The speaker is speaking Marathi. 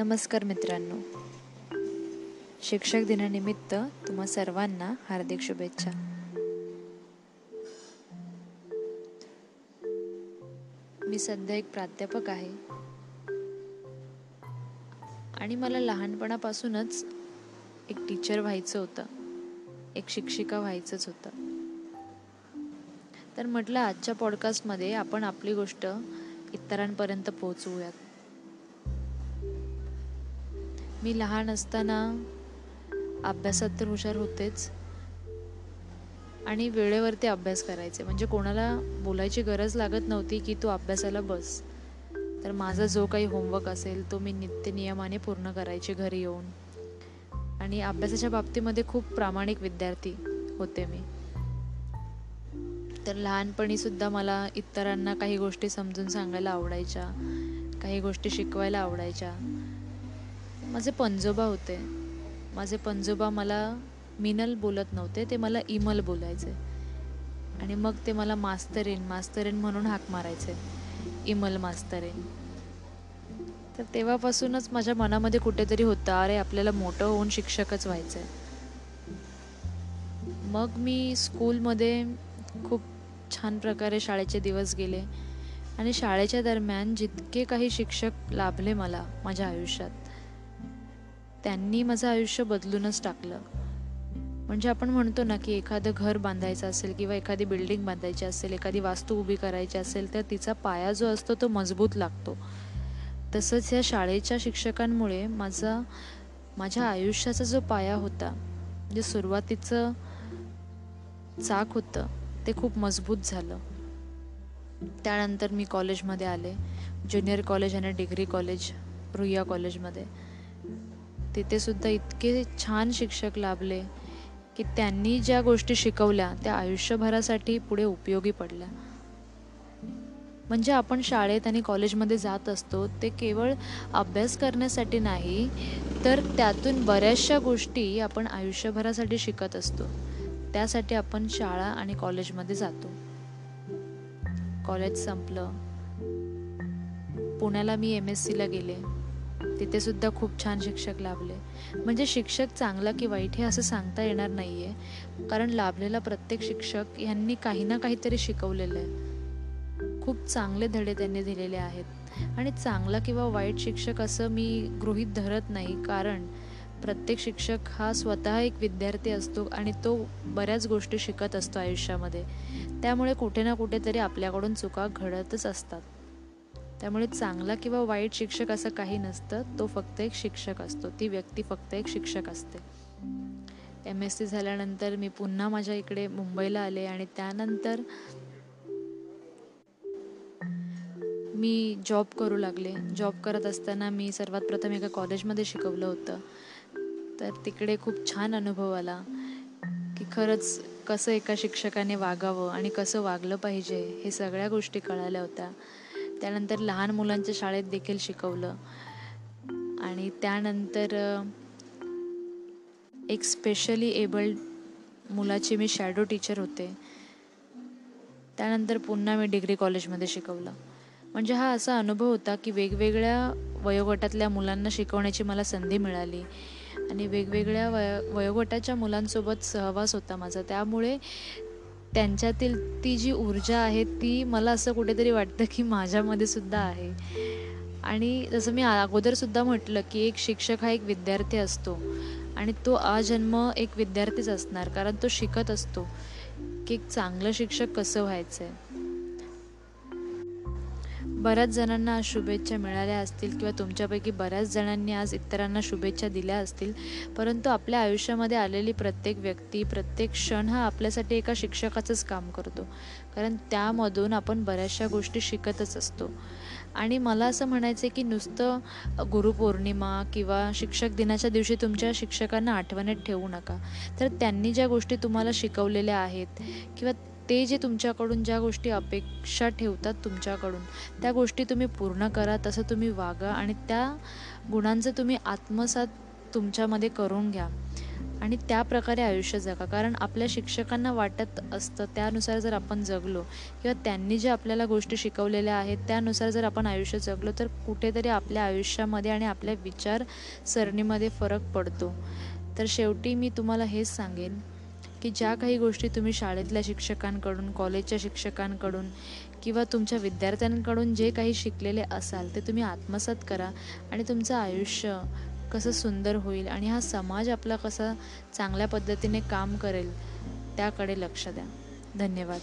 नमस्कार मित्रांनो. शिक्षक दिनानिमित्त तुम्हा सर्वांना हार्दिक शुभेच्छा. मी सध्या एक प्राध्यापक आहे. आणि मला लहानपणापासूनच एक टीचर व्हायचं होतं. एक शिक्षिका व्हायचंच होतं. तर म्हटलं आजच्या पॉडकास्टमध्ये आपण आपली गोष्ट इतरांपर्यंत पोहोचवूयात. मी लहान असताना अभ्यासात तर हुशार होतेच. आणि वेळेवरती अभ्यास करायचे. म्हणजे कोणाला बोलायची गरज लागत नव्हती की तू अभ्यासाला बस. तर माझा जो काही होमवर्क असेल तो मी नित्य नियमाने पूर्ण करायचे घरी येऊन. आणि अभ्यासाच्या बाबतीमध्ये खूप प्रामाणिक विद्यार्थी होते मी. तर लहानपणी सुद्धा मला इतरांना काही गोष्टी समजून सांगायला आवडायच्या. काही गोष्टी शिकवायला आवडायच्या. माझे पंजोबा होते. माझे पंजोबा मला मिनल बोलत नव्हते ते मला इमल बोलायचे. आणि मग ते मला मास्तरीन मास्तरीन म्हणून हाक मारायचे. इमल मास्तरीन. तर तेव्हापासूनच माझ्या मनामध्ये कुठेतरी होतं अरे आपल्याला मोठं होऊन शिक्षकच व्हायचं मग मी स्कूलमध्ये खूप छान प्रकारे शाळेचे दिवस गेले. आणि शाळेच्या दरम्यान जितके काही शिक्षक लाभले मला माझ्या आयुष्यात त्यांनी माझं आयुष्य बदलूनच टाकलं. म्हणजे आपण म्हणतो ना की एखादं घर बांधायचं असेल किंवा एखादी बिल्डिंग बांधायची असेल एखादी वास्तू उभी करायची असेल तर तिचा पाया जो असतो तो मजबूत लागतो. तसंच या शाळेच्या शिक्षकांमुळे माझा माझ्या आयुष्याचा जो पाया होता जे सुरुवातीचं चाक होतं ते खूप मजबूत झालं. त्यानंतर मी कॉलेजमध्ये आले. ज्युनियर कॉलेज आणि डिग्री कॉलेज रुईया कॉलेजमध्ये तिथे सुद्धा इतके छान शिक्षक लाभले की त्यांनी ज्या गोष्टी शिकवल्या त्या आयुष्यभरासाठी पुढे उपयोगी पडल्या. म्हणजे आपण शाळेत आणि कॉलेजमध्ये जात असतो ते केवळ अभ्यास करण्यासाठी नाही तर त्यातून बऱ्याचशा गोष्टी आपण आयुष्यभरासाठी शिकत असतो. त्यासाठी आपण शाळा आणि कॉलेजमध्ये जातो. कॉलेज संपलं. पुण्याला मी एम एस सीला गेले. तिथे सुद्धा खूप छान शिक्षक लाभले. म्हणजे शिक्षक चांगला की वाईट हे असं सांगता येणार नाही आहे कारण लाभलेला प्रत्येक शिक्षक यांनी काही ना काहीतरी शिकवलेलं आहे. खूप चांगले धडे त्यांनी दिलेले आहेत. आणि चांगला किंवा वाईट शिक्षक असं मी गृहीत धरत नाही. कारण प्रत्येक शिक्षक हा स्वतः एक विद्यार्थी असतो आणि तो बऱ्याच गोष्टी शिकत असतो आयुष्यामध्ये. त्यामुळे कुठे ना कुठेतरी आपल्याकडून चुका घडतच असतात. त्यामुळे चांगला किंवा वाईट शिक्षक असं काही नसतं. तो फक्त एक शिक्षक असतो. ती व्यक्ती फक्त एक शिक्षक असते. एम एस सी झाल्यानंतर मी पुन्हा माझ्या इकडे मुंबईला आले आणि त्यानंतर मी जॉब करू लागले. जॉब करत असताना मी सर्वात प्रथम एका कॉलेजमध्ये शिकवलं होतं. तर तिकडे खूप छान अनुभव आला की खरंच कसं एका शिक्षकाने वागावं आणि कसं वागलं पाहिजे हे सगळ्या गोष्टी कळाल्या होत्या. त्यानंतर लहान मुलांच्या शाळेत देखील शिकवलं. आणि त्यानंतर एक स्पेशली एबल्ड मुलाची मी शॅडो टीचर होते. त्यानंतर पुन्हा मी डिग्री कॉलेजमध्ये शिकवलं. म्हणजे हा असा अनुभव होता की वेगवेगळ्या वयोगटातल्या मुलांना शिकवण्याची मला संधी मिळाली. आणि वेगवेगळ्या वय वयोगटाच्या मुलांसोबत सहवास होता माझा. त्यामुळे त्यांच्यातील ती जी ऊर्जा आहे ती मला असं कुठेतरी वाटतं की माझ्यामध्ये सुद्धा आहे. आणि जसं मी अगोदरसुद्धा म्हटलं की एक शिक्षक हा एक विद्यार्थी असतो. आणि तो आजन्म एक विद्यार्थीच असणार कारण तो शिकत असतो की एक चांगलं शिक्षक कसं व्हायचं आहे बऱ्याच जणांना आज शुभेच्छा मिळाल्या असतील किंवा तुमच्यापैकी बऱ्याच जणांनी आज इतरांना शुभेच्छा दिल्या असतील. परंतु आपल्या आयुष्यामध्ये आलेली प्रत्येक व्यक्ती प्रत्येक क्षण हा आपल्यासाठी एका शिक्षकाचंच काम करतो. कारण त्यामधून आपण बऱ्याचशा गोष्टी शिकतच असतो. आणि मला असं म्हणायचं आहे की नुसतं गुरुपौर्णिमा किंवा शिक्षक दिनाच्या दिवशी तुमच्या शिक्षकांना आठवणीत ठेवू नका. तर त्यांनी ज्या गोष्टी तुम्हाला शिकवलेल्या आहेत किंवा ते जे तुमच्याकडून ज्या गोष्टी अपेक्षा ठेवतात तुमच्याकडून त्या गोष्टी तुम्ही पूर्ण करा तसं तुम्ही वागा आणि त्या गुणांचं तुम्ही आत्मसात तुमच्यामध्ये करून घ्या. आणि त्या प्रकारे आयुष्य जगा. कारण आपल्या शिक्षकांना वाटत असतं त्यानुसार जर आपण जगलो किंवा त्यांनी जे आपल्याला गोष्टी शिकवलेल्या आहेत त्यानुसार जर आपण आयुष्य जगलो तर कुठेतरी आपल्या आयुष्यामध्ये आणि आपल्या विचारसरणीमध्ये फरक पडतो. तर शेवटी मी तुम्हाला हेच सांगेन की ज्या काही गोष्टी तुम्ही शाळेतल्या शिक्षकांकडून कॉलेजच्या शिक्षकांकडून किंवा तुमच्या विद्यार्थ्यांकडून जे काही शिकलेले असाल ते तुम्ही आत्मसात करा आणि तुमचं आयुष्य कसं सुंदर होईल आणि हा समाज आपला कसा चांगल्या पद्धतीने काम करेल त्याकडे लक्ष द्या. धन्यवाद.